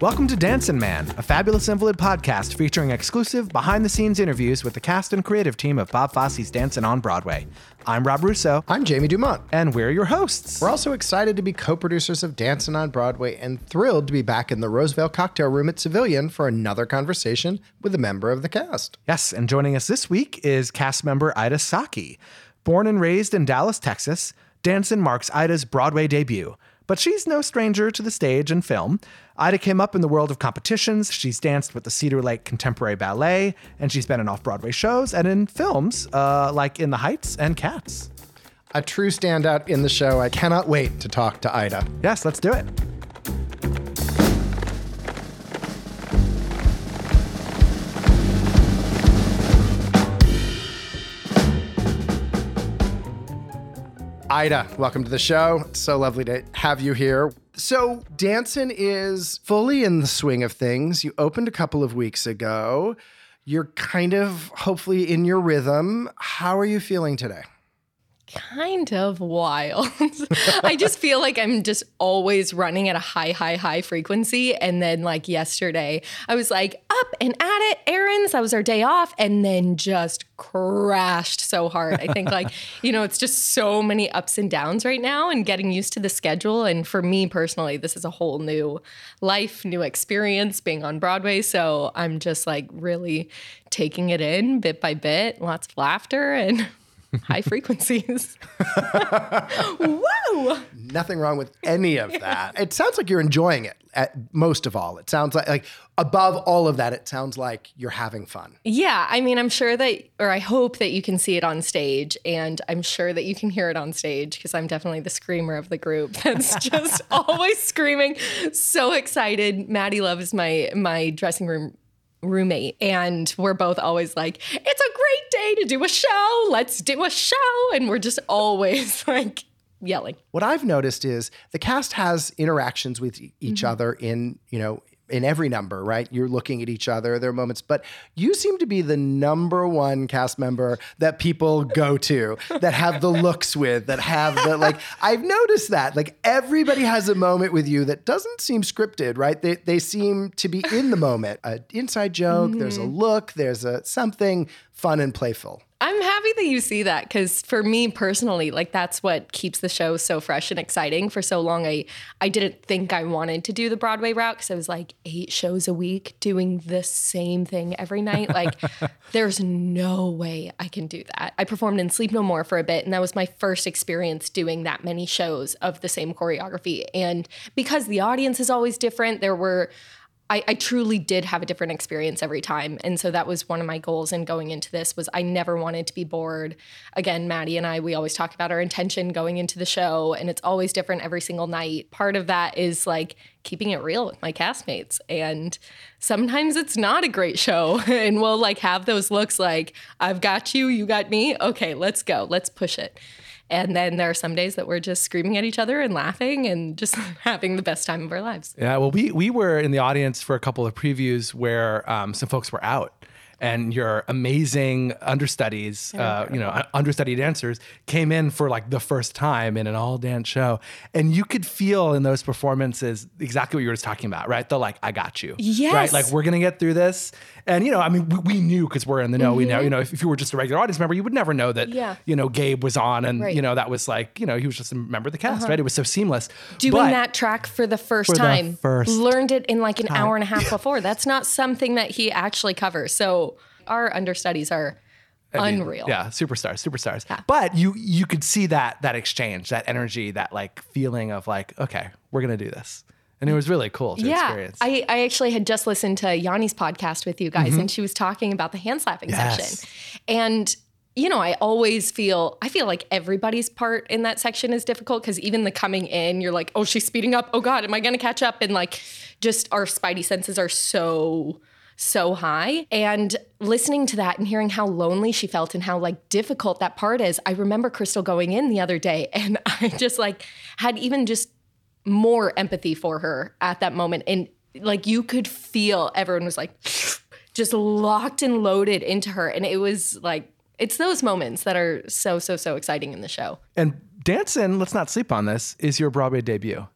Welcome to Dancin' Man, a fabulous invalid podcast featuring exclusive behind the scenes interviews with the cast and creative team of Bob Fosse's Dancin' on Broadway. I'm Rob Russo, I'm Jamie DuMont. and we're your hosts. We're also excited to be co producers of Dancin' on Broadway and thrilled to be back in the Roosevelt Cocktail Room at Civilian for another conversation with a member of the cast. Yes, and joining us this week is cast member Ida Saki. Born and raised in Dallas, Texas, Dancin' marks Ida's Broadway debut. But she's no stranger to the stage and film. Ida came up in the world of competitions. She's danced with the Cedar Lake Contemporary Ballet, and she's been in off Broadway shows and in films uh, like In the Heights and Cats. A true standout in the show. I cannot wait to talk to Ida. Yes, let's do it. Ida, welcome to the show. It's so lovely to have you here. So, dancing is fully in the swing of things. You opened a couple of weeks ago. You're kind of hopefully in your rhythm. How are you feeling today? Kind of wild. I just feel like I'm just always running at a high, high, high frequency. And then, like yesterday, I was like up and at it, errands. That was our day off, and then just crashed so hard. I think, like, you know, it's just so many ups and downs right now and getting used to the schedule. And for me personally, this is a whole new life, new experience being on Broadway. So I'm just like really taking it in bit by bit, lots of laughter and high frequencies. Whoa! Nothing wrong with any of that. it sounds like you're enjoying it. At most of all, it sounds like like above all of that, it sounds like you're having fun. Yeah, I mean, I'm sure that, or I hope that you can see it on stage, and I'm sure that you can hear it on stage because I'm definitely the screamer of the group that's just always screaming, so excited. Maddie Love is my my dressing room roommate and we're both always like it's a great day to do a show. Let's do a show. And we're just always like yelling. What I've noticed is the cast has interactions with each mm-hmm. other in, you know, in every number, right? You're looking at each other, there are moments, but you seem to be the number one cast member that people go to, that have the looks with, that have the like. I've noticed that. Like everybody has a moment with you that doesn't seem scripted, right? They, they seem to be in the moment. An inside joke, there's a mm-hmm. look, there's a something fun and playful. I'm happy that you see that because for me personally like that's what keeps the show so fresh and exciting. For so long i i didn't think i wanted to do the broadway route because i was like eight shows a week doing the same thing every night. Like there's no way i can do that. I performed in sleep no more for a bit and that was my first experience doing that many shows of the same choreography. And because the audience is always different there were I, I truly did have a different experience every time. And so that was one of my goals in going into this was I never wanted to be bored. Again, Maddie and I, we always talk about our intention going into the show and it's always different every single night. Part of that is like keeping it real with my castmates. And sometimes it's not a great show. And we'll like have those looks like, I've got you, you got me. Okay, let's go. Let's push it. And then there are some days that we're just screaming at each other and laughing and just having the best time of our lives. Yeah, well, we we were in the audience for a couple of previews where um, some folks were out, and your amazing understudies, uh, you know, understudy dancers came in for like the first time in an all dance show. And you could feel in those performances exactly what you were just talking about, right? The like, I got you. Right? Like, we're going to get through this. And, you know, I mean, we, we knew because we're in the know, we know, you know, if, if you were just a regular audience member, you would never know that, Mm-hmm. Yeah. you know, Gabe was on and, Right. you know, that was like, you know, he was just a member of the cast, right? It was so seamless. doing But- that track for the first For the time. first learned it in like an hour and a half before. That's not something that he actually covers. So our understudies are unreal. Yeah, superstars, superstars. But you you could see that that exchange, that energy, that like feeling of like, okay, we're gonna do this. And it was really cool to Yeah, experience. I, I actually had just listened to Yani's podcast with you guys, and she was talking about the hand slapping Mm-hmm. Yes. section. And you know, I always feel I feel like everybody's part in that section is difficult because even the coming in, you're like, oh, she's speeding up. Oh God, am I gonna catch up? And like, just our spidey senses are so so high. And listening to that and hearing how lonely she felt and how like difficult that part is, I remember Crystal going in the other day, and I just like had even just more empathy for her at that moment. And like you could feel everyone was like just locked and loaded into her. And it was like, it's those moments that are so, so, so exciting in the show. and Dancin', let's not sleep on this, is your Broadway debut.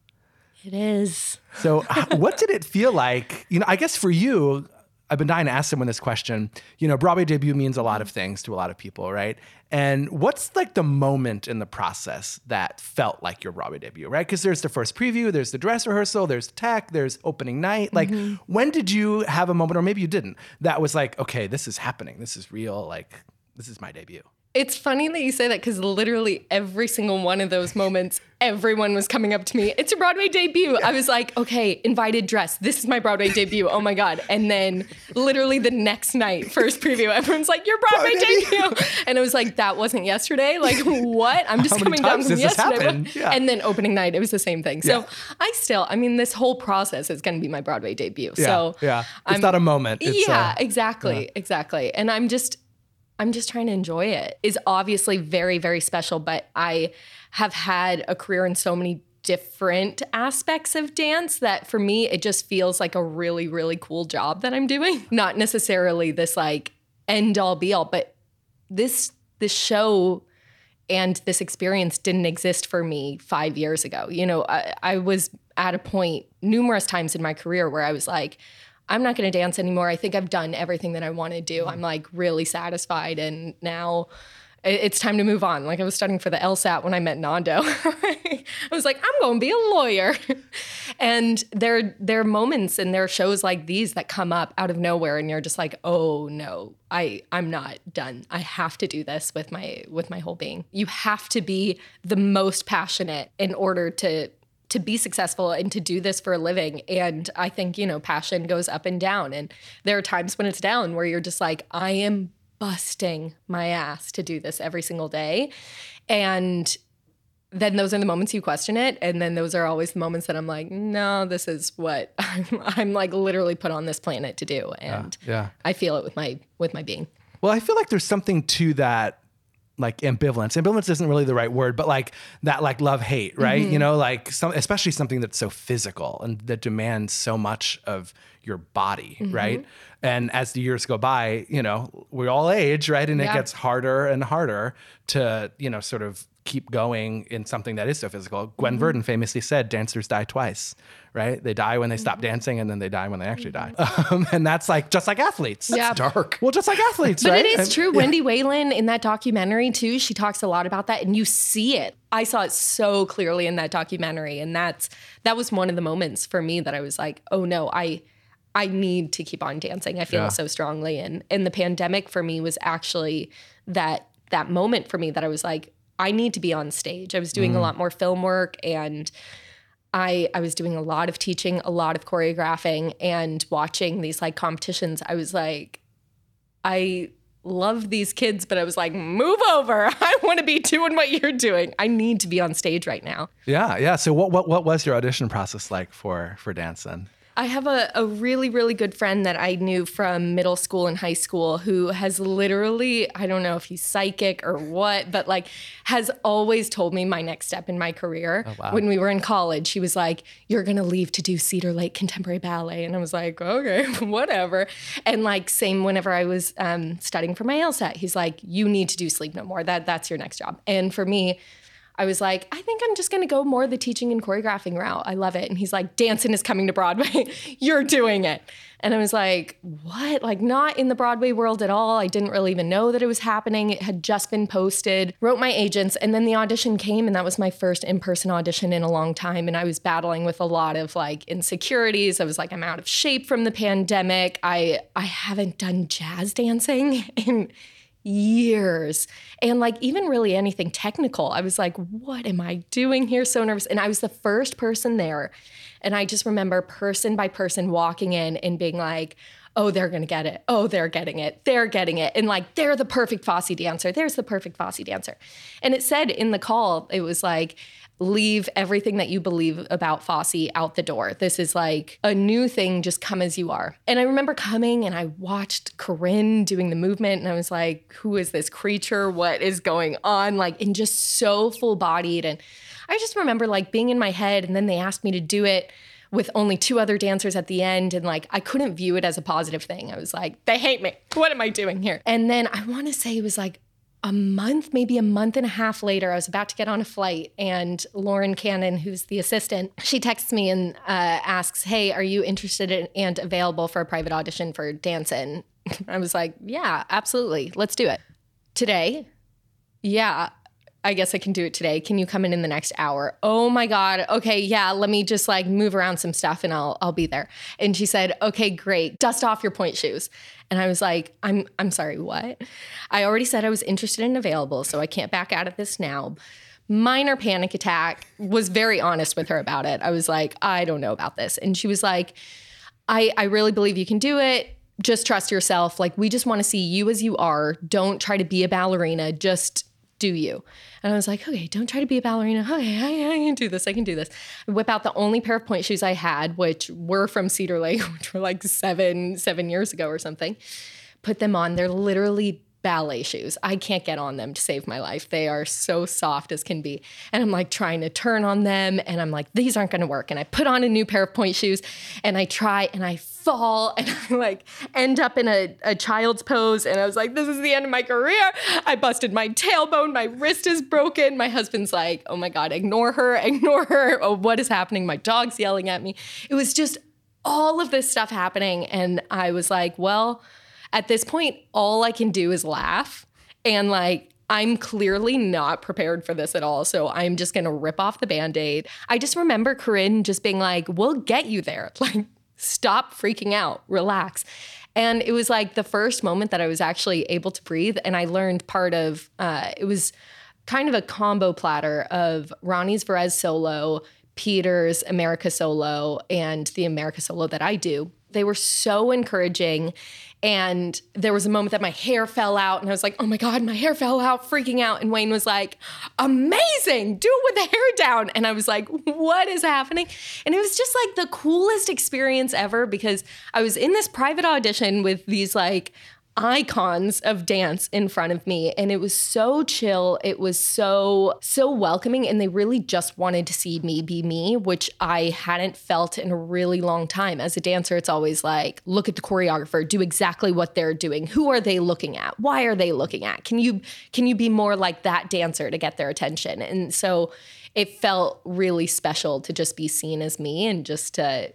It is. So, what did it feel like? You know, I guess for you, I've been dying to ask someone this question. You know, Broadway debut means a lot of things to a lot of people, right? And what's like the moment in the process that felt like your Broadway debut, right? Because there's the first preview, there's the dress rehearsal, there's tech, there's opening night. Like, mm-hmm. when did you have a moment, or maybe you didn't, that was like, okay, this is happening, this is real, like, this is my debut. It's funny that you say that because literally every single one of those moments, everyone was coming up to me. It's a Broadway debut. I was like, okay, invited dress. This is my Broadway debut. Oh my God. And then literally the next night, first preview, everyone's like, your Broadway debut. And it was like, that wasn't yesterday. Like, what? I'm just How coming down from yesterday. Yeah. And then opening night, it was the same thing. So Yeah. I still, I mean, this whole process is going to be my Broadway debut. Yeah, so yeah. It's I'm- not a moment. It's yeah, a- exactly, exactly. And I'm just I'm just trying to enjoy it. Is obviously very very special, but I have had a career in so many different aspects of dance that for me it just feels like a really really cool job that I'm doing. Not necessarily this like end all be all, but this this show and this experience didn't exist for me five years ago. You know, I, I was at a point numerous times in my career where I was like, I'm not going to dance anymore. I think I've done everything that I want to do. I'm mm-hmm. like really satisfied. And now it's time to move on. Like I was studying for the LSAT when I met Nando. I was like, I'm going to be a lawyer. and there, there are moments and there are shows like these that come up out of nowhere and you're just like, oh no, I, I'm not done. I have to do this with my, with my whole being. You have to be the most passionate in order to to be successful and to do this for a living. And I think, you know, passion goes up and down. And there are times when it's down where you're just like, I am busting my ass to do this every single day. And then those are the moments you question it. And then those are always the moments that I'm like, no, this is what I'm, I'm like literally put on this planet to do. And yeah. I feel it with my with my being. Well, I feel like there's something to that like ambivalence. Ambivalence isn't really the right word, but like that like love hate, right? Mm-hmm. You know, like some especially something that's so physical and that demands so much of your body, Mm-hmm. right? And as the years go by, you know, we all age, right? And it gets harder and harder to, you know, sort of keep going in something that is so physical. Gwen Mm-hmm. Verdon famously said dancers die twice, right? They die when they stop Mm-hmm. dancing and then they die when they actually die. Um, and that's like just like athletes. Yeah. Dark. Well, just like athletes, But right? it is And- true. Wendy Whelan in that documentary too, she talks a lot about that and you see it. I saw it so clearly in that documentary and that's that was one of the moments for me that I was like, "Oh no, I I need to keep on dancing. I feel Yeah. so strongly." And and the pandemic for me was actually that that moment for me that I was like, I need to be on stage. I was doing a mm. lot more film work and I I was doing a lot of teaching, a lot of choreographing and watching these like competitions. I was like I love these kids, but I was like, move over. I want to be doing what you're doing. I need to be on stage right now. Yeah, yeah. So what what what was your audition process like for for dancing? I have a, a really, really good friend that I knew from middle school and high school who has literally, I don't know if he's psychic or what, but like has always told me my next step in my career. wow. When we were in college, he was like, You're going to leave to do Cedar Lake Contemporary Ballet. And I was like, Okay, whatever. And like, same whenever I was um, studying for my LSAT, he's like, You need to do Sleep No More. That, that's your next job. And for me, I was like, I think I'm just going to go more the teaching and choreographing route. I love it. And he's like, dancing is coming to Broadway. You're doing it. And I was like, what? Like, not in the Broadway world at all. I didn't really even know that it was happening. It had just been posted. Wrote my agents, and then the audition came, and that was my first in person audition in a long time. And I was battling with a lot of like insecurities. I was like, I'm out of shape from the pandemic. I I haven't done jazz dancing in years. And like even really anything technical i was like what am i doing here? So nervous. And i was the first person there. And i just remember person by person walking in and being like oh they're gonna get it oh they're getting it they're getting it and like they're the perfect fosse dancer there's the perfect fosse dancer and it said in the call it was like leave everything that you believe about Fosse out the door. This is like a new thing, just come as you are. And I remember coming and I watched Corinne doing the movement and I was like, who is this creature? What is going on? Like, and just so full bodied. And I just remember like being in my head and then they asked me to do it with only two other dancers at the end and like I couldn't view it as a positive thing. I was like, they hate me. What am I doing here? And then I want to say it was like a month, maybe a month and a half later, I was about to get on a flight, and Lauren Cannon, who's the assistant, she texts me and uh, asks, "Hey, are you interested in, and available for a private audition for dancing?" I was like, "Yeah, absolutely, let's do it today." Yeah, I guess I can do it today. Can you come in in the next hour? Oh my god. Okay, yeah, let me just like move around some stuff and I'll I'll be there. And she said, "Okay, great. Dust off your pointe shoes." And I was like, "I'm I'm sorry, what?" I already said I was interested and available, so I can't back out of this now. Minor panic attack. Was very honest with her about it. I was like, "I don't know about this." And she was like, "I I really believe you can do it." Just trust yourself. Like, we just want to see you as you are. Don't try to be a ballerina. Just do you. And I was like, okay, don't try to be a ballerina. Okay, I, I can do this. I can do this. I whip out the only pair of pointe shoes I had, which were from Cedar Lake, which were like seven, seven years ago or something. Put them on. They're literally ballet shoes. I can't get on them to save my life. They are so soft as can be. And I'm like trying to turn on them and I'm like, these aren't going to work. And I put on a new pair of pointe shoes and I try and I fall and I like end up in a, a child's pose. And I was like, this is the end of my career. I busted my tailbone. My wrist is broken. My husband's like, oh my God, ignore her, ignore her. Oh, what is happening? My dog's yelling at me. It was just all of this stuff happening. And I was like, well, at this point, all I can do is laugh. And like, I'm clearly not prepared for this at all. So I'm just gonna rip off the band aid. I just remember Corinne just being like, we'll get you there. Like, stop freaking out, relax. And it was like the first moment that I was actually able to breathe. And I learned part of uh, it was kind of a combo platter of Ronnie's Verez solo, Peter's America solo, and the America solo that I do. They were so encouraging. And there was a moment that my hair fell out, and I was like, oh my God, my hair fell out, freaking out. And Wayne was like, amazing, do it with the hair down. And I was like, what is happening? And it was just like the coolest experience ever because I was in this private audition with these like icons of dance in front of me and it was so chill. It was so so welcoming and they really just wanted to see me be me which i hadn't felt in a really long time. As a dancer it's always like look at the choreographer do exactly what they're doing. Who are they looking at? Why are they looking at? Can you can you be more like that dancer to get their attention? And so it felt really special to just be seen as me and just to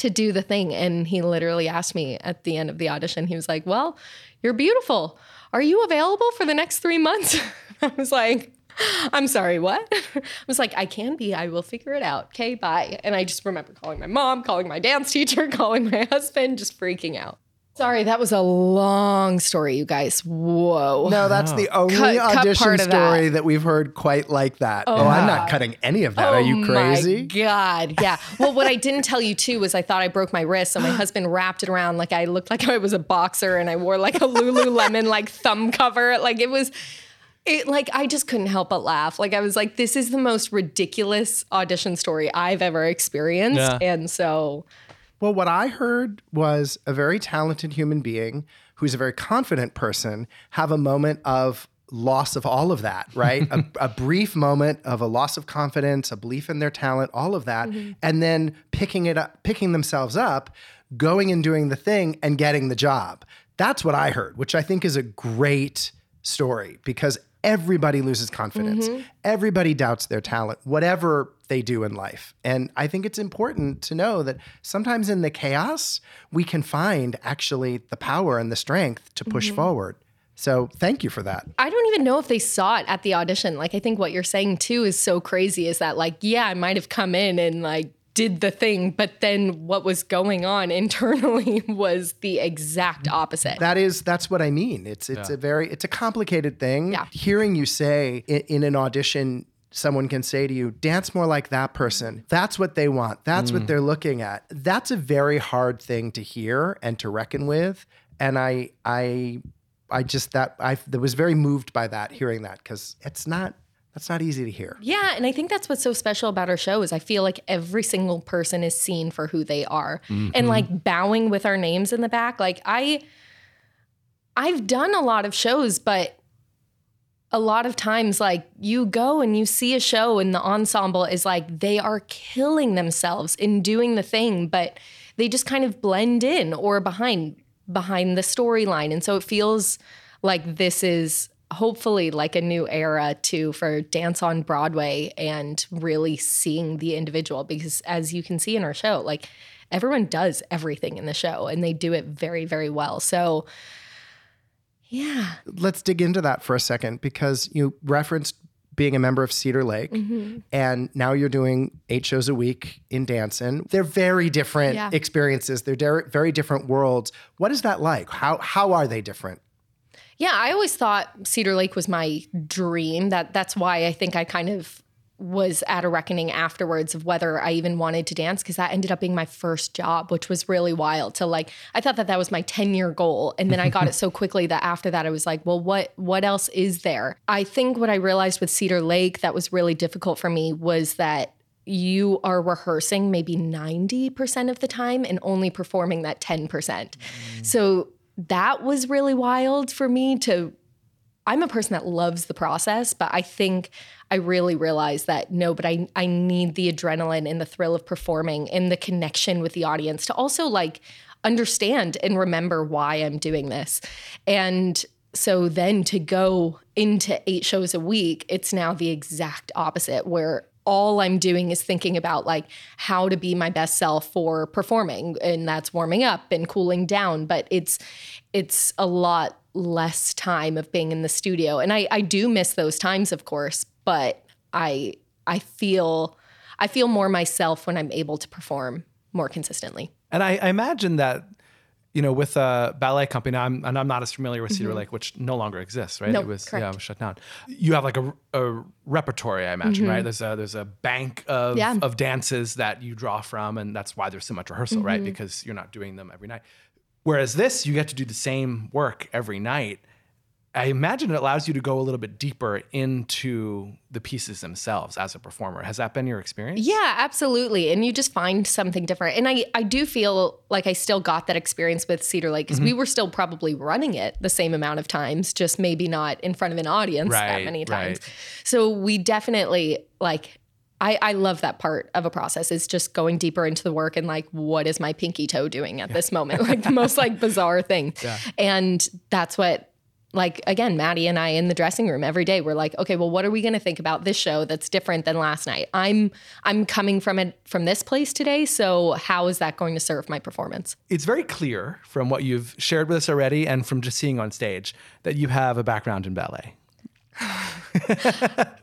to do the thing. And he literally asked me at the end of the audition, he was like, Well, you're beautiful. Are you available for the next three months? I was like, I'm sorry, what? I was like, I can be. I will figure it out. Okay, bye. And I just remember calling my mom, calling my dance teacher, calling my husband, just freaking out. Sorry, that was a long story, you guys. Whoa. No, that's the only Cut- cut audition part of story that. that. we've heard quite like that. Oh, oh I'm not cutting any of that. Are oh you crazy? Oh my God. Yeah. Well, what I didn't tell you too was I thought I broke my wrist. So my husband wrapped it around like I looked like I was a boxer and I wore like a Lululemon like thumb cover. Like it was. It like I just couldn't help but laugh. Like I was like, this is the most ridiculous audition story I've ever experienced. Yeah. And so Well, what I heard was a very talented human being who's a very confident person have a moment of loss of all of that, right? a, a, brief moment of a loss of confidence, a belief in their talent, all of that, mm-hmm. and then picking it up, picking themselves up, going and doing the thing and getting the job. That's what I heard, which I think is a great story because everybody loses confidence. Mm-hmm. Everybody doubts their talent, whatever they do in life. And I think it's important to know that sometimes in the chaos, we can find actually the power and the strength to push mm-hmm. forward. So thank you for that. I don't even know if they saw it at the audition. Like I think what you're saying too is so crazy is that like yeah, I might have come in and like did the thing, but then what was going on internally was the exact opposite. That is that's what I mean. It's it's yeah. a very it's a complicated thing. Yeah. Hearing you say in, in an audition someone can say to you, dance more like that person. That's what they want. That's mm. what they're looking at. That's a very hard thing to hear and to reckon with. And I I I just that I was very moved by that hearing that because it's not that's not easy to hear. Yeah, and I think that's what's so special about our show is I feel like every single person is seen for who they are. Mm-hmm. And like bowing with our names in the back, like I I've done a lot of shows, but a lot of times like you go and you see a show and the ensemble is like they are killing themselves in doing the thing, but they just kind of blend in or behind behind the storyline. And so it feels like this is hopefully like a new era too for dance on Broadway and really seeing the individual because as you can see in our show, like everyone does everything in the show and they do it very, very well. So yeah. Let's dig into that for a second because you referenced being a member of Cedar Lake, mm-hmm. and now you're doing eight shows a week in Dancin'. They're very different yeah. experiences. They're de- very different worlds. What is that like? How how are they different? Yeah, I always thought Cedar Lake was my dream. That that's why I think I kind of was at a reckoning afterwards of whether I even wanted to dance because that ended up being my first job, which was really wild. So like I thought that that was my 10 year goal, and then I got it so quickly that after that I was like, well, what what else is there? I think what I realized with Cedar Lake that was really difficult for me was that you are rehearsing maybe 90% of the time and only performing that 10%. Mm. So that was really wild for me to I'm a person that loves the process, but I think I really realized that no, but I I need the adrenaline and the thrill of performing and the connection with the audience to also like understand and remember why I'm doing this. And so then to go into eight shows a week, it's now the exact opposite where all I'm doing is thinking about like how to be my best self for performing and that's warming up and cooling down but it's it's a lot less time of being in the studio. And I, I do miss those times, of course, but I I feel I feel more myself when I'm able to perform more consistently. And I, I imagine that, you know, with a ballet company, I'm, and I'm not as familiar with Cedar mm-hmm. Lake, which no longer exists, right? No, it was correct. yeah, it was shut down. You have like a, a repertory, I imagine, mm-hmm. right? There's a there's a bank of yeah. of dances that you draw from, and that's why there's so much rehearsal, mm-hmm. right? Because you're not doing them every night. Whereas this, you get to do the same work every night. I imagine it allows you to go a little bit deeper into the pieces themselves as a performer. Has that been your experience? Yeah, absolutely. And you just find something different. And I, I do feel like I still got that experience with Cedar Lake because mm-hmm. we were still probably running it the same amount of times, just maybe not in front of an audience right, that many times. Right. So we definitely like I, I love that part of a process is just going deeper into the work and like what is my pinky toe doing at this moment like the most like bizarre thing yeah. and that's what like again maddie and i in the dressing room every day we're like okay well what are we going to think about this show that's different than last night i'm i'm coming from it from this place today so how is that going to serve my performance it's very clear from what you've shared with us already and from just seeing on stage that you have a background in ballet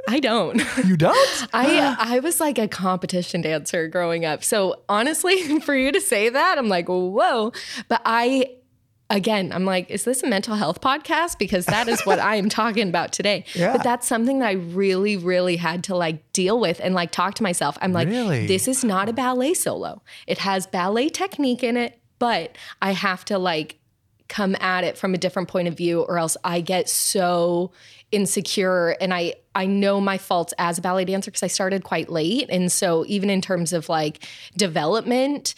I don't. You don't? I I was like a competition dancer growing up. So honestly, for you to say that, I'm like, whoa. But I again, I'm like, is this a mental health podcast? Because that is what I am talking about today. Yeah. But that's something that I really, really had to like deal with and like talk to myself. I'm like, really? this is not a ballet solo. It has ballet technique in it, but I have to like come at it from a different point of view or else I get so insecure and I I know my faults as a ballet dancer because I started quite late and so even in terms of like development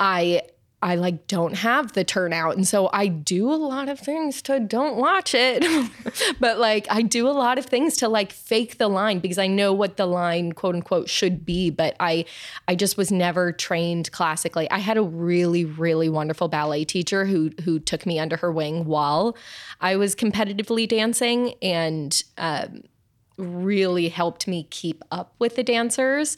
I I like don't have the turnout. And so I do a lot of things to don't watch it. but like I do a lot of things to like fake the line because I know what the line quote unquote should be, but I I just was never trained classically. I had a really really wonderful ballet teacher who who took me under her wing while I was competitively dancing and um really helped me keep up with the dancers.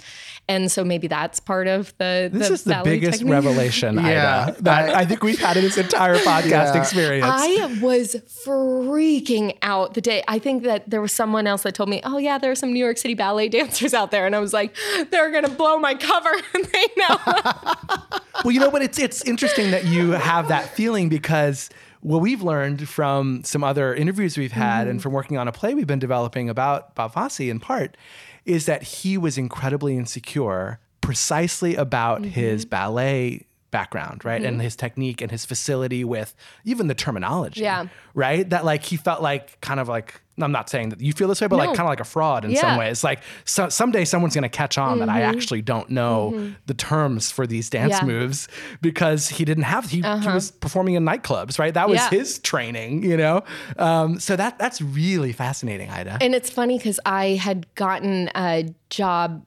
And so maybe that's part of the This the is the biggest technique. revelation, Yeah. Ida, that I think we've had in this entire podcast Yeah. experience. I was freaking out the day. I think that there was someone else that told me, "Oh yeah, there are some New York City ballet dancers out there," and I was like, "They're gonna blow my cover." they know. well, you know, but it's it's interesting that you have that feeling because what we've learned from some other interviews we've had and mm-hmm. from working on a play we've been developing about Bob Fosse in part is that he was incredibly insecure precisely about his mm-hmm. ballet background, right? And his technique and his facility with even the terminology. Yeah. Right? That like he felt like kind of like I'm not saying that you feel this way, but like kind of like a fraud in some ways. Like so, someday someone's going to catch on that I actually don't know the terms for these dance Yeah. moves because he didn't have he, he was performing in nightclubs, right? That was Uh-huh. Yeah. his training, you know. Um, so that that's really fascinating, Ida. And it's funny because I had gotten a job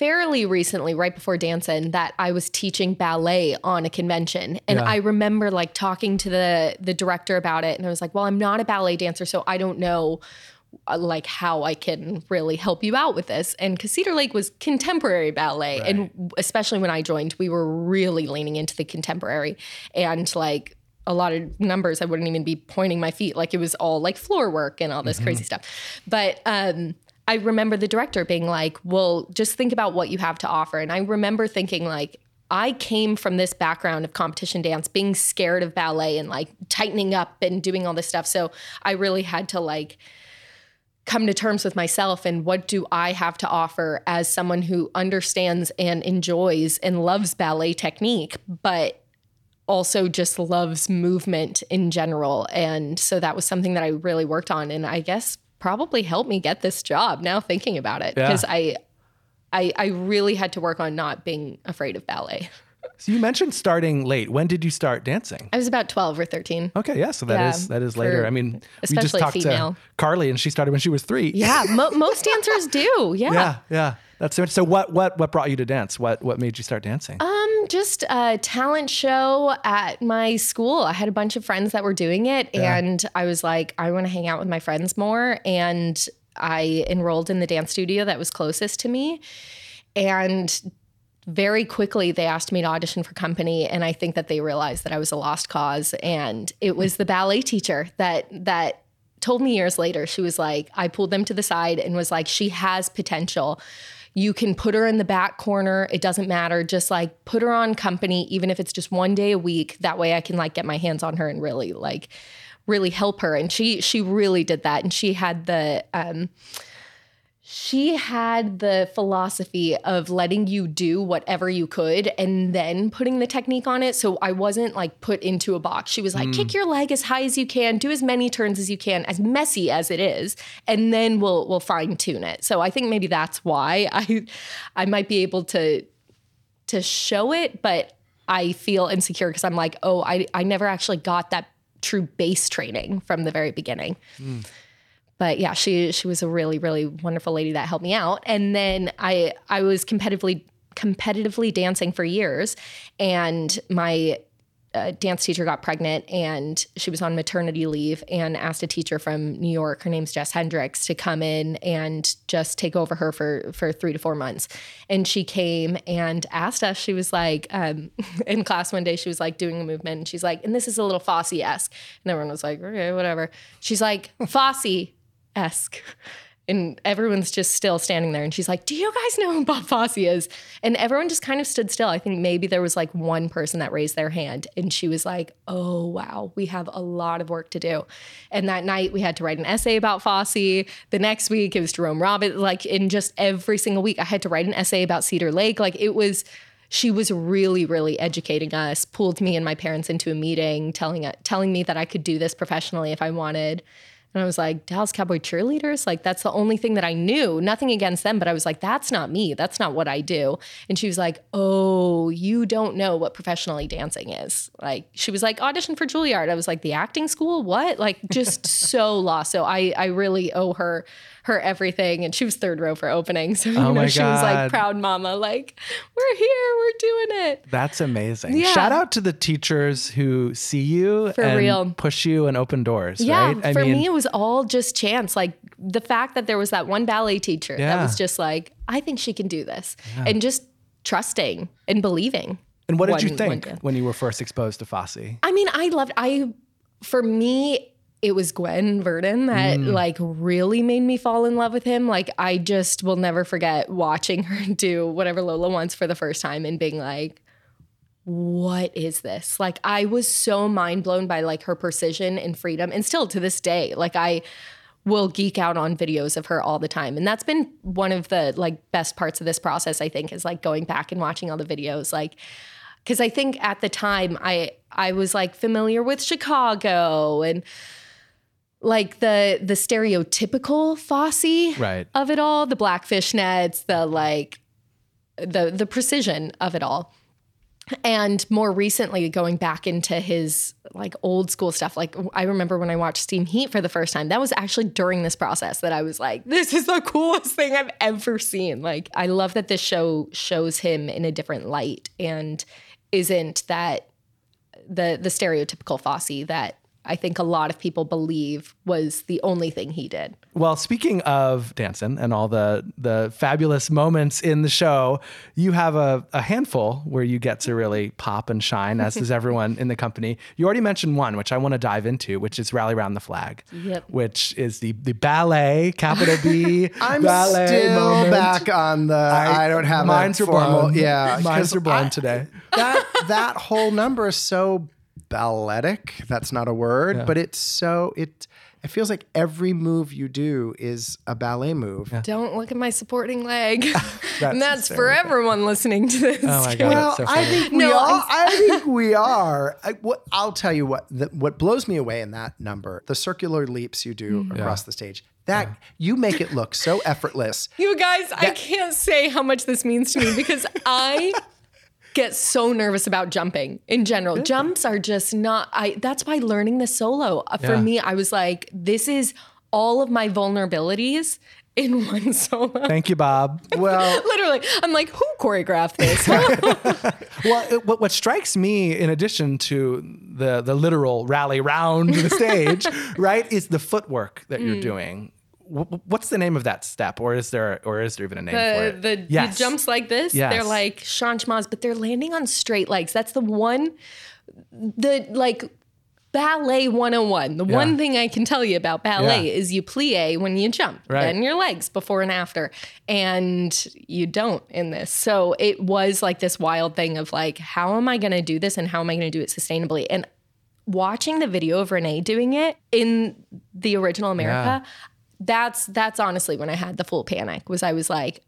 fairly recently, right before dancing, that I was teaching ballet on a convention. And Yeah. I remember like talking to the the director about it, and I was like, "Well, I'm not a ballet dancer, so I don't know." uh, Like how I can really help you out with this, and because Cedar Lake was contemporary ballet, and especially when I joined, we were really leaning into the contemporary, and like a lot of numbers I wouldn't even be pointing my feet like it was all like floor work and all this crazy stuff. But um I remember the director being like, "Well, just think about what you have to offer." And I remember thinking like I came from this background of competition dance, being scared of ballet and like tightening up and doing all this stuff. So I really had to like come to terms with myself and what do I have to offer as someone who understands and enjoys and loves ballet technique, but also just loves movement in general. And so that was something that I really worked on and I guess probably helped me get this job now thinking about it Yeah. because I I I really had to work on not being afraid of ballet. So you mentioned starting late. When did you start dancing? I was about 12 or 13. Okay, yeah, so that Yeah, is that is later. I mean, we just talked female. to Carly, and she started when she was three. Yeah, mo- most dancers do. Yeah. yeah, yeah. That's so. So what what what brought you to dance? What what made you start dancing? Um, just a talent show at my school. I had a bunch of friends that were doing it, and I was like, I want to hang out with my friends more. And I enrolled in the dance studio that was closest to me. And very quickly, they asked me to audition for company, and I think that they realized that I was a lost cause. And it was the ballet teacher that that told me years later. She was like, I pulled them to the side and was like, she has potential. You can put her in the back corner. It doesn't matter. Just like put her on company, even if it's just one day a week. That way I can like get my hands on her and really like really help her. And she she really did that. And she had the um she had the philosophy of letting you do whatever you could and then putting the technique on it. So I wasn't like put into a box. She was like, hmm. kick your leg as high as you can, do as many turns as you can, as messy as it is, and then we'll we'll fine tune it. So I think maybe that's why I I might be able to to show it, but I feel insecure because I'm like, oh, I I never actually got that true base training from the very beginning hmm. But yeah, she she was a really really wonderful lady that helped me out. And then I I was competitively competitively dancing for years, and my uh, dance teacher got pregnant and she was on maternity leave and asked a teacher from New York, her name's Jess Hendricks, to come in and just take over her for for three to four months. And she came and asked us. She was like, um, in class one day, she was like doing a movement, and she's like, and this is a little Fosse esque, and everyone was like, okay, whatever. She's like, Fosse esque. And everyone's just still standing there. And she's like, Do you guys know who Bob Fosse is? And everyone just kind of stood still. I think maybe there was like one person that raised their hand. And she was like, Oh, wow, we have a lot of work to do. And that night we had to write an essay about Fosse. The next week it was Jerome Robbins. Like in just every single week, I had to write an essay about Cedar Lake. Like it was she was really, really educating us, pulled me and my parents into a meeting, telling uh, telling me that I could do this professionally if I wanted. And I was like, Dallas Cowboy cheerleaders? Like, that's the only thing that I knew. Nothing against them, but I was like, that's not me. That's not what I do. And she was like, oh, you don't know what professionally dancing is. Like, she was like, audition for Juilliard. I was like, the acting school? What? Like, just so lost. So I, I really owe her her everything. And she was third row for opening. So, you Oh know, she was like proud mama, like, we're here, we're doing it. That's amazing. Yeah. Shout out to the teachers who see you For and real. push you and open doors. Yeah, right? for me, it was all just chance. Like the fact that there was that one ballet teacher that was just like, I think she can do this, and just trusting and believing. and what did you think when you were first exposed to Fosse? I mean, I loved. I for me, it was Gwen Verdon that Mm. like really made me fall in love with him. Like I just will never forget watching her do whatever Lola wants for the first time and being like. What is this? Like I was so mind blown by like her precision and freedom and still to this day like I will geek out on videos of her all the time and that's been one of the like best parts of this process I think is like going back and watching all the videos like because I think at the time I I was like familiar with Chicago and like the the stereotypical Fosse Right. of it all, the black fishnets, the like the the precision of it all. And more recently, going back into his like old school stuff, like I remember when I watched Steam Heat for the first time, that was actually during this process that I was like, this is the coolest thing I've ever seen. Like, I love that this show shows him in a different light and isn't that the the stereotypical Fosse that I think a lot of people believe was the only thing he did. Well, speaking of dancing and all the the fabulous moments in the show, you have a, a handful where you get to really pop and shine, as does everyone in the company. You already mentioned one, which I want to dive into, which is Rally Round the Flag, Yep. which is the the ballet, capital B I'm ballet still moment. back on the. I, don't have minds a formal. blown. Yeah, 'cause are blown I- today. that that whole number is so balletic. That's not a word, but it's so it. It feels like every move you do is a ballet move. Don't look at my supporting leg. and that's for everyone listening to this. Oh my god, Well, so I funny. think we No, are. I'm- think we are. I, what, I'll tell you what. The, what blows me away in that number, the circular leaps you do Mm-hmm. across the stage. That you make it look so effortless. You guys, I can't say how much this means to me because I get so nervous about jumping in general. Jumps are just not I that's why learning the solo uh, for Yeah. me I was like this is all of my vulnerabilities in one solo. Thank you, Bob. Well, Literally, I'm like, who choreographed this? Well, what, what strikes me, in addition to the the literal rally round the stage, right, is the footwork that Mm. you're doing. Wh- What's the name of that step, or is there, or is there even a name for it? the, Yes. the jumps like this, Yes. they're like changements, but they're landing on straight legs. That's the one, the like ballet 101. The one thing I can tell you about ballet Yeah. is you plie when you jump, Right. bend your legs before and after. And you don't in this. So it was like this wild thing of like, how am I going to do this and how am I going to do it sustainably? And watching the video of Renee doing it in the original America, that's that's honestly when I had the full panic was I was like,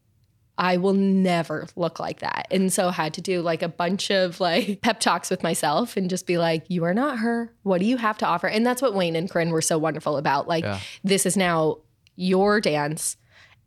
I will never look like that. And so I had to do like a bunch of like pep talks with myself and just be like, you are not her. What do you have to offer? And that's what Wayne and Corinne were so wonderful about. Like, this is now your dance.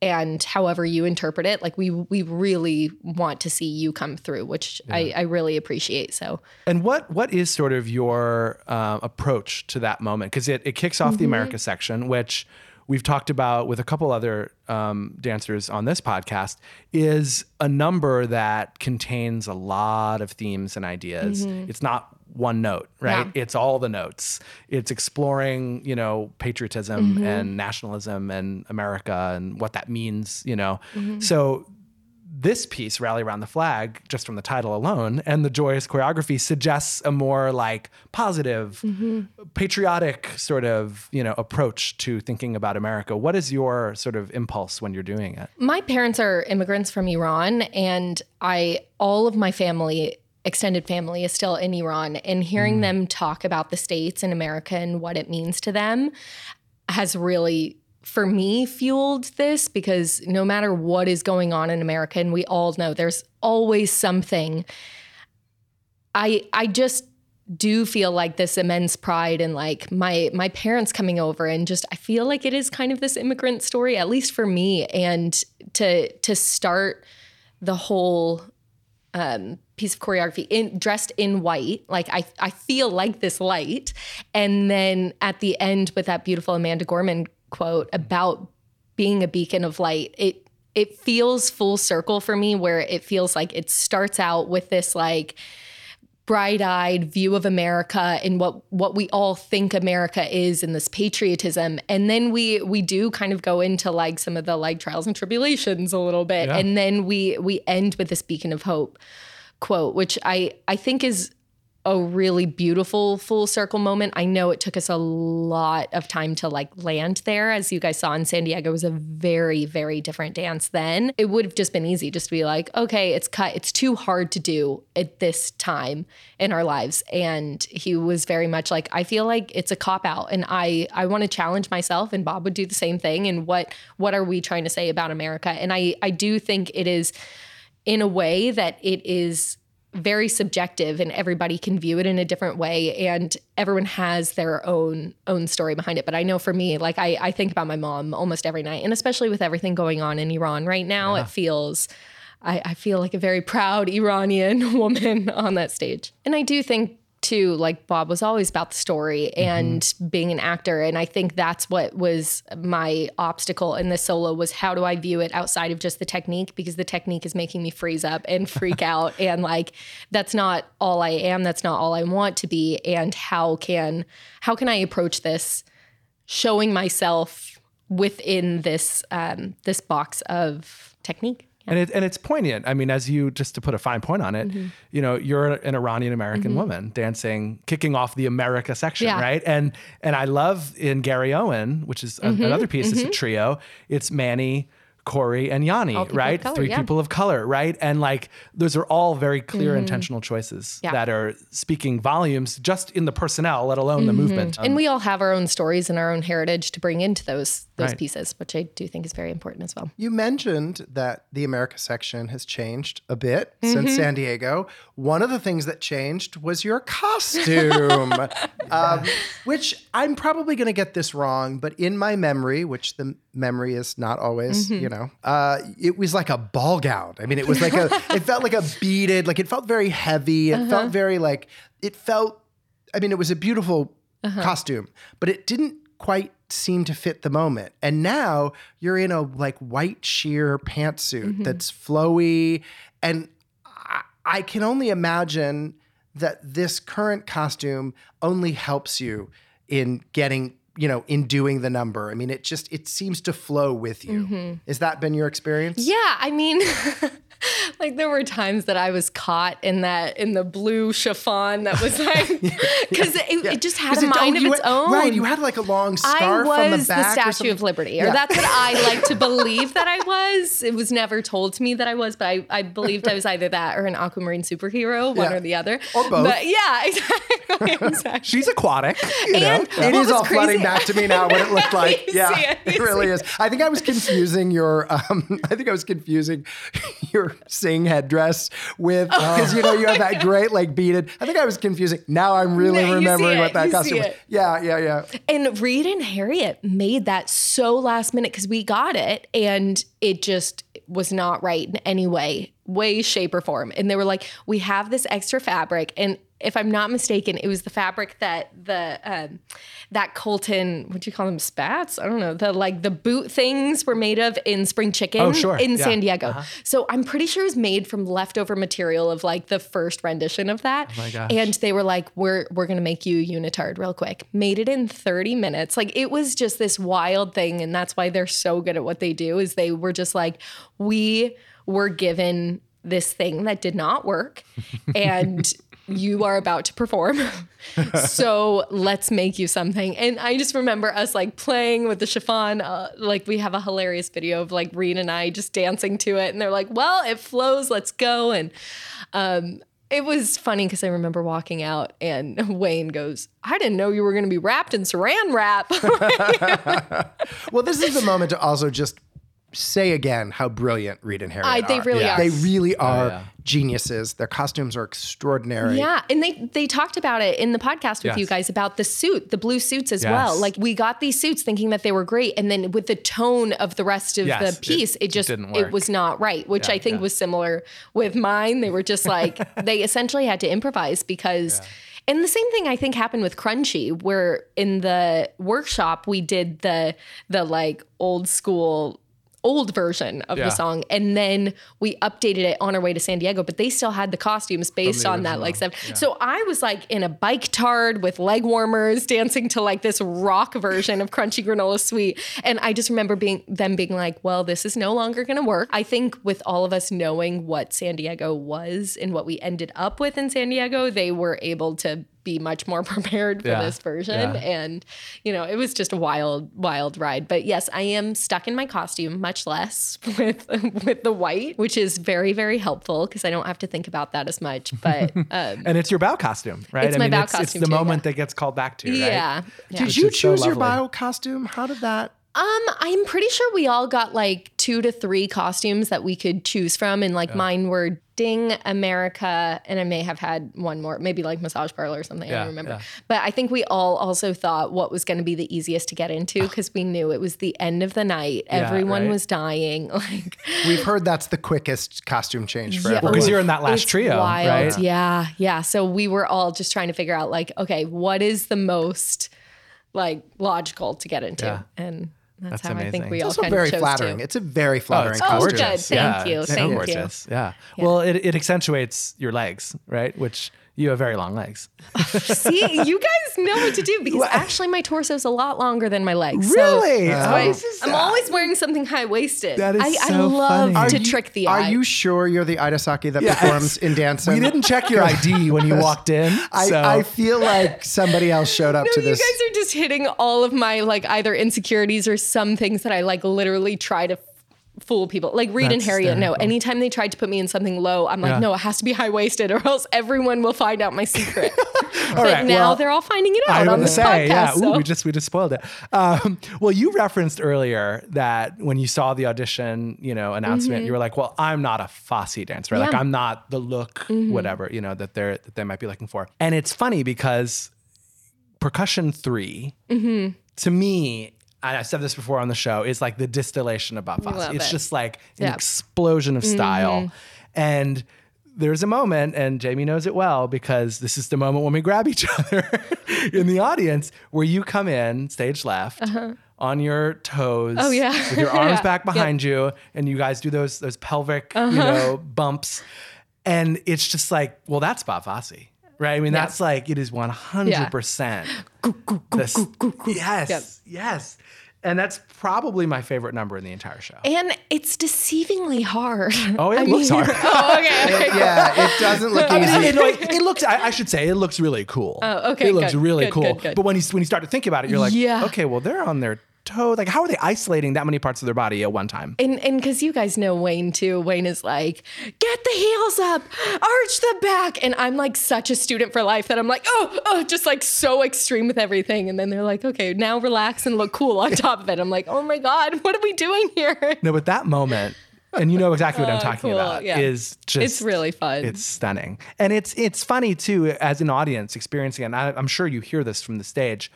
And however you interpret it, like we we really want to see you come through, which I, I really appreciate. So And what what is sort of your uh, approach to that moment? Because it, it kicks off Mm-hmm. the America section, which we've talked about with a couple other um, dancers on this podcast, is a number that contains a lot of themes and ideas. It's not one note, right? Mm-hmm. Yeah. It's all the notes. It's exploring, you know, patriotism Mm-hmm. and nationalism and America and what that means, you know. Mm-hmm. So this piece, Rally Around the Flag, just from the title alone and the joyous choreography suggests a more like positive, mm-hmm. patriotic sort of, you know, approach to thinking about America. What is your sort of impulse when you're doing it? My parents are immigrants from Iran, and I all of my family, extended family, is still in Iran. And hearing mm. them talk about the states and America and what it means to them has really for me fueled this because no matter what is going on in America, and we all know there's always something. I I just do feel like this immense pride and like my my parents coming over and just I feel like it is kind of this immigrant story at least for me and to to start the whole um, piece of choreography in dressed in white like I I feel like this light and then at the end with that beautiful Amanda Gorman quote about being a beacon of light it it feels full circle for me where it feels like it starts out with this like bright-eyed view of America and what what we all think America is and this patriotism and then we we do kind of go into like some of the like trials and tribulations a little bit Yeah. and then we we end with this beacon of hope quote which I I think is a really beautiful full circle moment. I know it took us a lot of time to like land there. As you guys saw in San Diego, was a very, very different dance then. It would have just been easy just to be like, okay, it's cut. It's too hard to do at this time in our lives. And he was very much like, I feel like it's a cop out and I I want to challenge myself and Bob would do the same thing. And what what are we trying to say about America? And I I do think it is in a way that it is very subjective and everybody can view it in a different way and everyone has their own own story behind it. But i know for me like i, I think about my mom almost every night and especially with everything going on in iran right now it feels I, I feel like a very proud iranian woman on that stage. And i do think too like bob was always about the story and being an actor. And i think that's what was my obstacle in the solo was how do i view it outside of just the technique? Because the technique is making me freeze up and freak out. And like that's not all i am. That's not all i want to be. And how can how can i approach this showing myself within this um, this box of technique And it and it's poignant. I mean, as you just to put a fine point on it, Mm-hmm. you know, you're an Iranian American woman dancing, kicking off the America section, Yeah. right? And and I love in Gary Owen, which is a- Mm-hmm. another piece. It's a trio. It's Manny. Corey and Yani, right? color, Three yeah. people of color, right? And like those are all very clear, intentional choices Mm-hmm. Yeah. that are speaking volumes just in the personnel, let alone the movement. and we all have our own stories and our own heritage to bring into those those Right. pieces which i do think is very important as well You mentioned that the America section has changed a bit since San Diego. One of the things that changed was your costume, um, which I'm probably going to get this wrong, but in my memory, which the memory is not always, you know, uh, it was like a ball gown. I mean, it was like a, it felt like a beaded, like it felt very heavy. It felt very like, it felt, I mean, it was a beautiful costume, but it didn't quite seem to fit the moment. And now you're in a like white sheer pantsuit mm-hmm. that's flowy. And I, I can only imagine that this current costume only helps you in getting, you know, in doing the number. I mean, it just it seems to flow with you. Mm-hmm. Has that been your experience? yeah i mean like there were times that i was caught in that in the blue chiffon that was like because it, it just had a it- oh, mind of its had- own Right, you had like a long scarf I on the was back. or Statue of Liberty, or Yeah. that's what I like to believe that I was. It was never told to me that I was, but I, I believed I was either that or an aquamarine superhero, one Yeah. or the other. Or both. But yeah, exactly. exactly. She's aquatic. You? And It what is all flooding back to me now what it looked like. Yeah, it, it really is. I think I was confusing your. Um, I think I was confusing your sing headdress with oh, because you know you have that great like beaded. I think I was confusing. Now I'm really remembering what that you costume was. Yeah, yeah, yeah. And Reid and Harriet made that so last minute because we got it and it just was not right in any way, way, shape, or form. And they were like, we have this extra fabric. And if I'm not mistaken, it was the fabric that the um, that Kolton, what do you call them, spats? I don't know. The like the boot things were made of in Spring Chicken Oh, sure. in Yeah. San Diego. So I'm pretty sure it was made from leftover material of like the first rendition of that. my gosh. And they were like, "We're we're gonna make you unitard real quick." Made it in 30 minutes. Like it was just this wild thing, and that's why they're so good at what they do. Is they were just like, we were given this thing that did not work, and you are about to perform. so let's make you something. And I just remember us like playing with the chiffon. Uh, like we have a hilarious video of like Reid and I just dancing to it, and they're like, "Well, it flows. Let's go." And um, it was funny because I remember walking out and Wayne goes, I didn't know you were going to be wrapped in saran wrap. Well, this is the moment to also just say again how brilliant Reid and Harry I- are. they really Yeah. are. They really are yeah. Geniuses. Their costumes are extraordinary. Yeah, and they they talked about it in the podcast with Yes. you guys about the suit, the blue suits as Yes. well. Like we got these suits thinking that they were great, and then with the tone of the rest of Yes, the piece, it, it just didn't it was not right. Which Yeah, I think yeah. was similar with mine. They were just like they essentially had to improvise because. And the same thing I think happened with Crunchy, where in the workshop we did the the like old school old version of Yeah. the song and then we updated it on our way to San Diego but they still had the costumes based on that like stuff. So I was like in a bike tard with leg warmers dancing to like this rock version of Crunchy Granola Suite. And I just remember being them being like well this is no longer going to work. I think with all of us knowing what San Diego was and what we ended up with in San Diego they were able to be much more prepared for Yeah. this version Yeah. and you know it was just a wild wild ride but yes i am stuck in my costume much less with with the white which is very very helpful because i don't have to think about that as much but um, And it's your bow costume, right? It's my bow it's, costume It's the too, moment yeah. that gets called back to, right? yeah, yeah. Did Which you is so choose your bow costume? How did that? Um, I'm pretty sure we all got like two to three costumes that we could choose from, and like mine were Ding, America, and I may have had one more, maybe like Massage Parlor or something. I don't remember. yeah. But I think we all also thought what was going to be the easiest to get into because we knew it was the end of the night. Everyone right. was dying. Like, We've heard that's the quickest costume change for Yeah. everyone. Because you're in that last it's trio, wild. right? Yeah, yeah. So we were all just trying to figure out like, okay, what is the most like logical to get into, Yeah. and that's, That's how I think amazing. we It's all also kind very of chose flattering. to. It's a very oh, flattering Oh, costume. good. Thank yeah, you. it's Thank you. gorgeous. Yeah. Well, it, it accentuates your legs, right? Which you have very long legs. See, you guys know what to do because actually my torso is a lot longer than my legs. Really? So, Oh, so I, this is- am always wearing something high waisted. That is I, I so love funny. to Are you- trick the eye. Are you sure you're the Ida Saki that Yes. performs in dance? We didn't check your ID when you walked in. I, so. I feel like somebody else showed up No, to this. you guys are just hitting all of my like either insecurities or some things that I like literally try to f- fool people. Like Reid and That's Harriet, no. hysterical. Anytime they tried to put me in something low, I'm like, Yeah. no, it has to be high waisted or else everyone will find out my secret. but right, now well, they're all finding it out on this gonna say, podcast. yeah. Ooh, so. we just we just spoiled it. Um, well, you referenced earlier that when you saw the audition, you know, announcement, you were like, "Well, I'm not a Fosse dancer. Like, Mm-hmm. I'm not the look, whatever, you know, that they're that they might be looking for." And it's funny because percussion 3 Mm-hmm. to me. And I said this before on the show. Is like the distillation of Bob Fosse. It's it. just like an. Mm-hmm. explosion of style, and there's a moment, and Jamie knows it well because this is the moment when we grab each other in the audience where you come in stage left on your toes. Uh-huh. Oh, yeah. with your arms Yeah. Uh-huh. back behind you, and you guys do those those pelvic you know bumps, and it's just like, well, that's Bob Fosse. Right, I mean that's like it is one hundred percent. Yes, Yep. yes, and that's probably my favorite number in the entire show. And it's deceivingly hard. Oh, it I looks mean- hard. Oh, okay. okay. yeah, it doesn't look I mean, easy. it, it- it looks. I, I should say it looks really cool. Oh, okay, It looks good, really good, cool. good, good. But when you when you start to think about it, you're like, Yeah. okay, well, they're on their toe. Like, how are they isolating that many parts of their body at one time? And and because you guys know Wayne too, Wayne is like, get the heels up, arch the back, and I'm like such a student for life that I'm like, oh, oh, just like so extreme with everything. And then they're like, okay, now relax and look cool on top of it. I'm like, oh my god, what are we doing here? No, but that moment, and you know exactly what I'm Oh, talking cool, about, yeah. is just It's really fun. It's stunning, and it's it's funny too as an audience experiencing it. And I, I'm sure you hear this from the stage.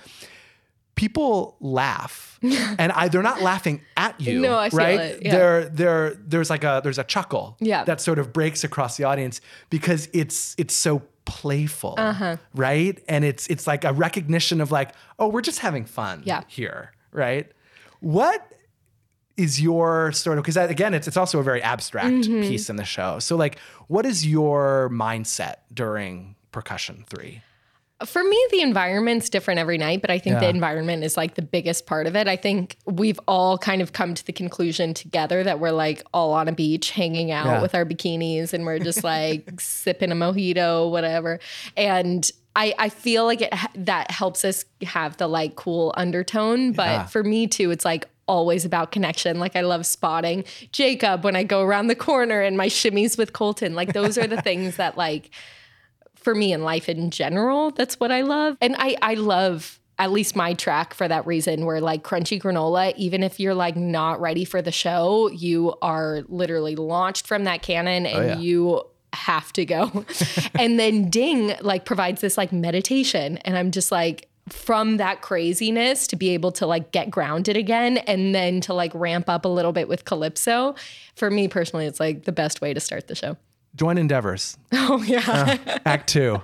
People laugh, and I, they're not laughing at you. No, I feel right? it, yeah. They're they're there's like a there's a chuckle Yeah. that sort of breaks across the audience because it's it's so playful, Uh-huh. right? And it's it's like a recognition of like, oh, we're just having fun Yeah. here, right? What is your sort of because again it's it's also a very abstract Mm-hmm. piece in the show so like what is your mindset during percussion three For me, the environment's different every night, but I think the environment is like the biggest part of it. I think we've all kind of come to the conclusion together that we're like all on a beach hanging out Yeah. with our bikinis and we're just like sipping a mojito, whatever. And I, I feel like it that helps us have the like cool undertone. But Yeah. for me too, it's like always about connection. Like I love spotting Jacob when I go around the corner and my shimmies with Kolton. Like those are the things that like for me in life in general, that's what I love. And I I love at least my track for that reason where like crunchy granola even if you're like not ready for the show you are literally launched from that cannon oh, and yeah. you have to go and then ding like provides this like meditation and i'm just like from that craziness to be able to like get grounded again and then to like ramp up a little bit with calypso for me personally it's like the best way to start the show Joint endeavors. oh yeah uh, Act two.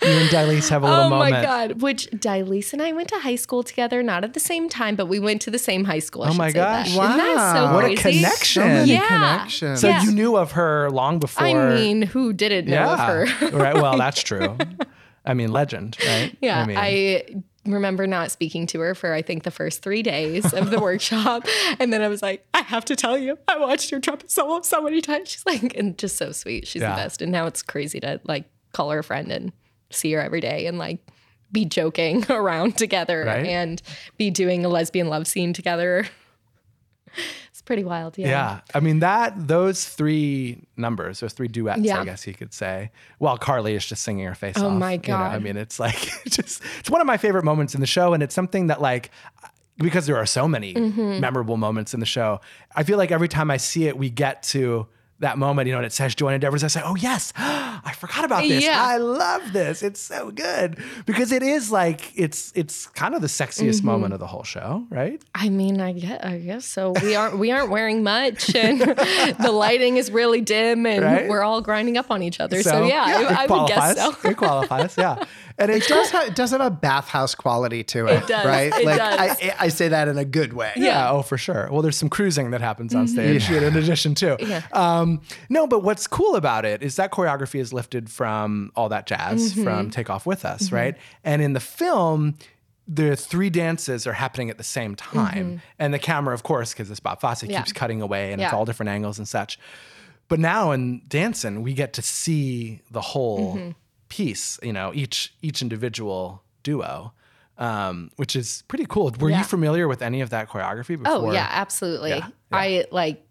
You and Dylis have a little oh moment. Oh my god which Dylis and i went to high school together not at the same time but we went to the same high school I Oh my say that. gosh. Isn't that so Wow. What a crazy? connection. So many Yeah. connections. So Yeah. you knew of her long before. i mean who didn't know of her right. Well, that's true. I mean, legend, right? Yeah, I mean, I, mean, remember not speaking to her for I think the first three days of the workshop, and then I was like, I have to tell you, I watched your trumpet solo so many times. She's like, and just so sweet. She's Yeah. the best. And now it's crazy to like call her a friend and see her every day and like be joking around together Right? and be doing a lesbian love scene together. Pretty wild. Yeah. yeah. I mean that those three numbers, those three duets, Yeah. I guess you could say. While Carly is just singing her face Oh off. my you know, I mean, it's like it's just it's one of my favorite moments in the show, and it's something that like because there are so many Mm-hmm. memorable moments in the show. I feel like every time I see it, we get to that moment, you know, and it says join endeavors. I say, oh yes, I forgot about this. Yeah. I love this. It's so good because it is like it's it's kind of the sexiest Mm-hmm. moment of the whole show, right? I mean, I guess, I guess so. We aren't we aren't wearing much, and the lighting is really dim, and Right? we're all grinding up on each other. So, yeah, it I, I would guess so. It qualifies, yeah. And It does have, it does have a bathhouse quality to it, It does. right? It like does. I, I say that in a good way. Yeah, oh, for sure. Well, there's some cruising that happens on stage in addition too. Yeah. Um, Um, no, but what's cool about it is that choreography is lifted from all that jazz mm-hmm. from Take Off With Us, mm-hmm. right? And in the film, the three dances are happening at the same time. Mm-hmm. And the camera, of course, because it's Bob Fosse, Yeah. keeps cutting away and it's all different angles and such. But now in Dancin', we get to see the whole piece, you know, each each individual duo. Um, which is pretty cool. Were Yeah. you familiar with any of that choreography oh, before? Oh yeah, absolutely. Yeah, yeah. I like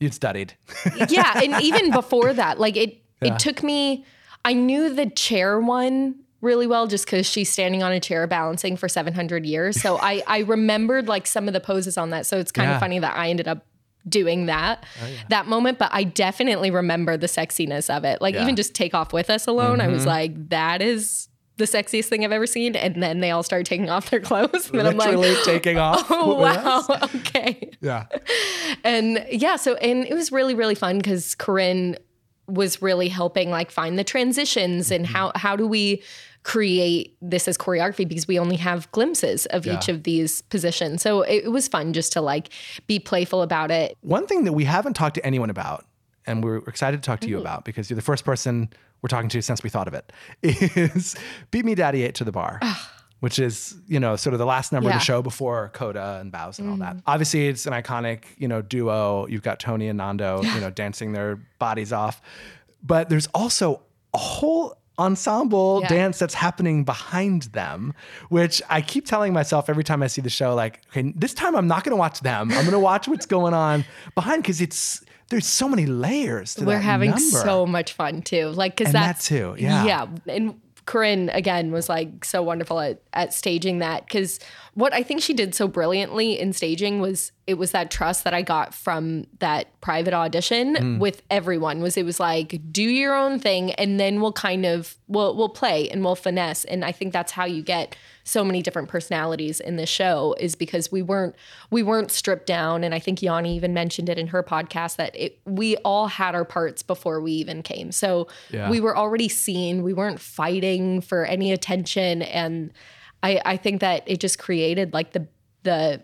You'd studied. yeah, and even before that, like it Yeah. it took me I knew the chair one really well just because she's standing on a chair balancing for 700 years. So I I remembered like some of the poses on that. So it's kind Yeah. Oh, of funny that I ended up doing that oh, that moment but i definitely remember the sexiness of it like Yeah. even just take off with us alone i was mm-hmm. like that is the sexiest thing i've ever seen and then they all start taking off their clothes and then i'm Literally like taking off. oh wow us. okay Yeah. and yeah, so and it was really really fun because Corinne was really helping like find the transitions and mm-hmm. how how do we create this as choreography because we only have glimpses of each of these positions. So it, it was fun just to like be playful about it. One thing that we haven't talked to anyone about, and we're excited to talk to you mm. about because you're the first person we're talking to since we thought of it, is Beat Me Daddy 8 to the Bar. Which is, you know, sort of the last number of Yeah. the show before Coda and Bows and all that. Mm. Obviously, it's an iconic, you know, duo. You've got Tony and Nando, you know, dancing their bodies off. But there's also a whole ensemble Yeah. dance that's happening behind them, which I keep telling myself every time I see the show, like, okay, this time I'm not going to watch them. I'm going to watch what's going on behind because it's there's so many layers to We're having number. so much fun too. Like because And that too, yeah. yeah. And Corinne again was like so wonderful at at staging that because what I think she did so brilliantly in staging was it was that trust that I got from that private audition Mm. with everyone was it was like do your own thing and then we'll kind of we'll we'll play and we'll finesse. And I think that's how you get so many different personalities in the show is because we weren't we weren't stripped down. And I think Yani even mentioned it in her podcast that it, we all had our parts before we even came. So Yeah. we were already seen. We weren't fighting for any attention. And I I think that it just created like the the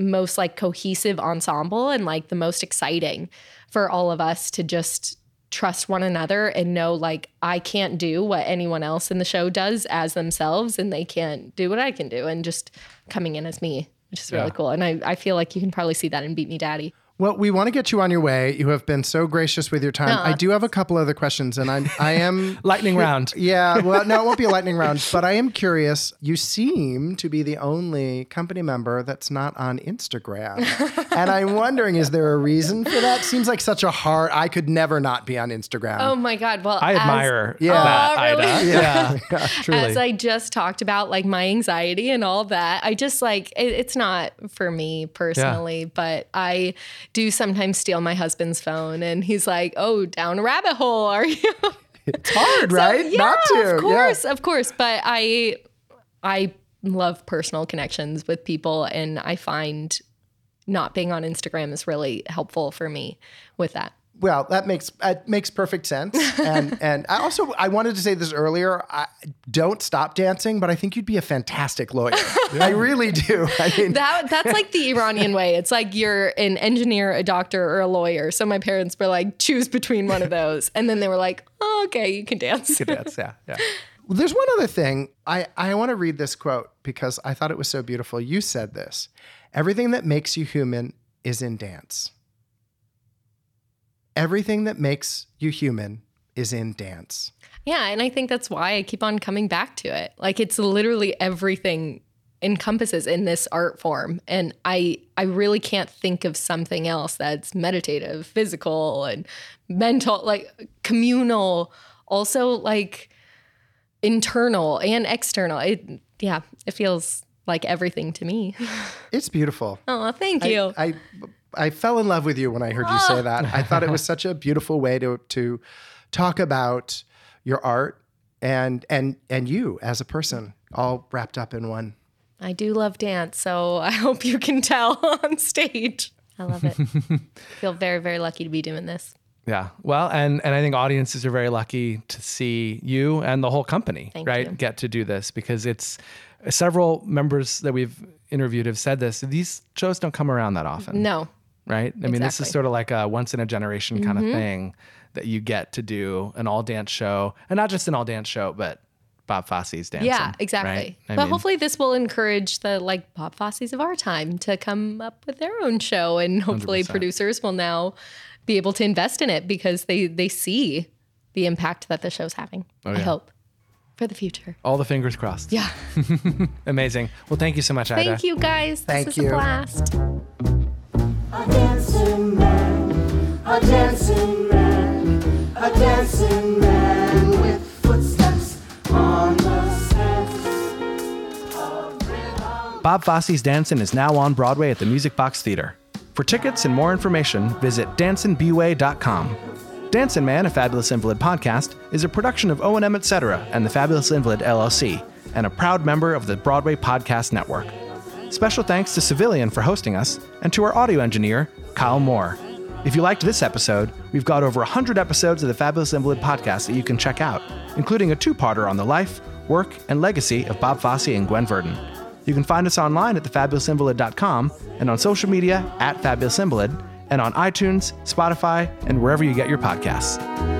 most like cohesive ensemble and like the most exciting for all of us to just trust one another and know like I can't do what anyone else in the show does as themselves and they can't do what I can do and just coming in as me, which is really cool. And I, I feel like you can probably see that in Beat Me Daddy. Well, we want to get you on your way. You have been so gracious with your time. Aw. I do have a couple other questions, and I'm I am Lightning round. Yeah, well, no, it won't be a lightning round, but I am curious. You seem to be the only company member that's not on Instagram. and I'm wondering, is there a reason for that? Seems like such a hard, I could never not be on Instagram. Oh my God. Well, I as- admire Yeah. that, Oh, really? Ida. Yeah, yeah, truly. As I just talked about, like my anxiety and all that, I just like it, it's not for me personally, but I do sometimes steal my husband's phone and he's like, Oh, down a rabbit hole, are you? it's hard, So, right? yeah, not to. Of course, of course. But I I love personal connections with people and I find not being on Instagram is really helpful for me with that. Well, that makes it makes perfect sense. And and I also I wanted to say this earlier. I don't stop dancing, but I think you'd be a fantastic lawyer. I really do. I mean, That that's like the Iranian way. It's like you're an engineer, a doctor, or a lawyer. So my parents were like, choose between one of those, and then they were like, oh, okay, you can dance. That's, yeah, yeah. Well, there's one other thing. I, I want to read this quote because I thought it was so beautiful. You said this Everything that makes you human is in dance. Everything that makes you human is in dance. Yeah, and I think that's why I keep on coming back to it. Like it's literally everything encompasses in this art form and I I really can't think of something else that's meditative, physical and mental like communal, also like internal and external. It yeah, it feels like everything to me. It's beautiful. oh, thank you. I, I fell in love with you when I heard you say oh. that. I thought it was such a beautiful way to to talk about your art and and and you as a person all wrapped up in one. I do love dance, so I hope you can tell on stage. I love it. feel very very lucky to be doing this. Yeah. Well, and and I think audiences are very lucky to see you and the whole company, Thank right, you. get to do this because it's several members that we've interviewed have said this. These shows don't come around that often, No. Right? I mean, this is Mm-hmm. sort of like a once in a generation kind of thing that you get to do an all dance show, and not just an all dance show, but Bob Fosse's dancing. Yeah, exactly. right? But mean, hopefully this will encourage the like Bob Fosse's of our time to come up with their own show and hopefully 100%. producers will now be able to invest in it because they they see the impact that the show's having. I Oh, yeah. hope for the future. all the fingers crossed. Yeah. Amazing. Well, thank you so much, Ida. Thank you guys. Thank this was you. a blast. A dancing man, a dancing man, a dancing man with footsteps on the. Bob Fosse's Dancin' is now on Broadway at the Music Box Theater. For tickets and more information, visit DancinBway.com. Dancin' Man, a Fabulous Invalid podcast, is a production of O&M Etc. and the Fabulous Invalid LLC, and a proud member of the Broadway Podcast Network. Special thanks to Civilian for hosting us, and to our audio engineer, Kyle Moore. If you liked this episode, we've got over 100 episodes of the Fabulous Invalid podcast that you can check out, including a two parter on the life, work, and legacy of Bob Fosse and Gwen Verdon. You can find us online at thefabulousinvalid.com and on social media at Fabulous Invalid, and on iTunes, Spotify, and wherever you get your podcasts.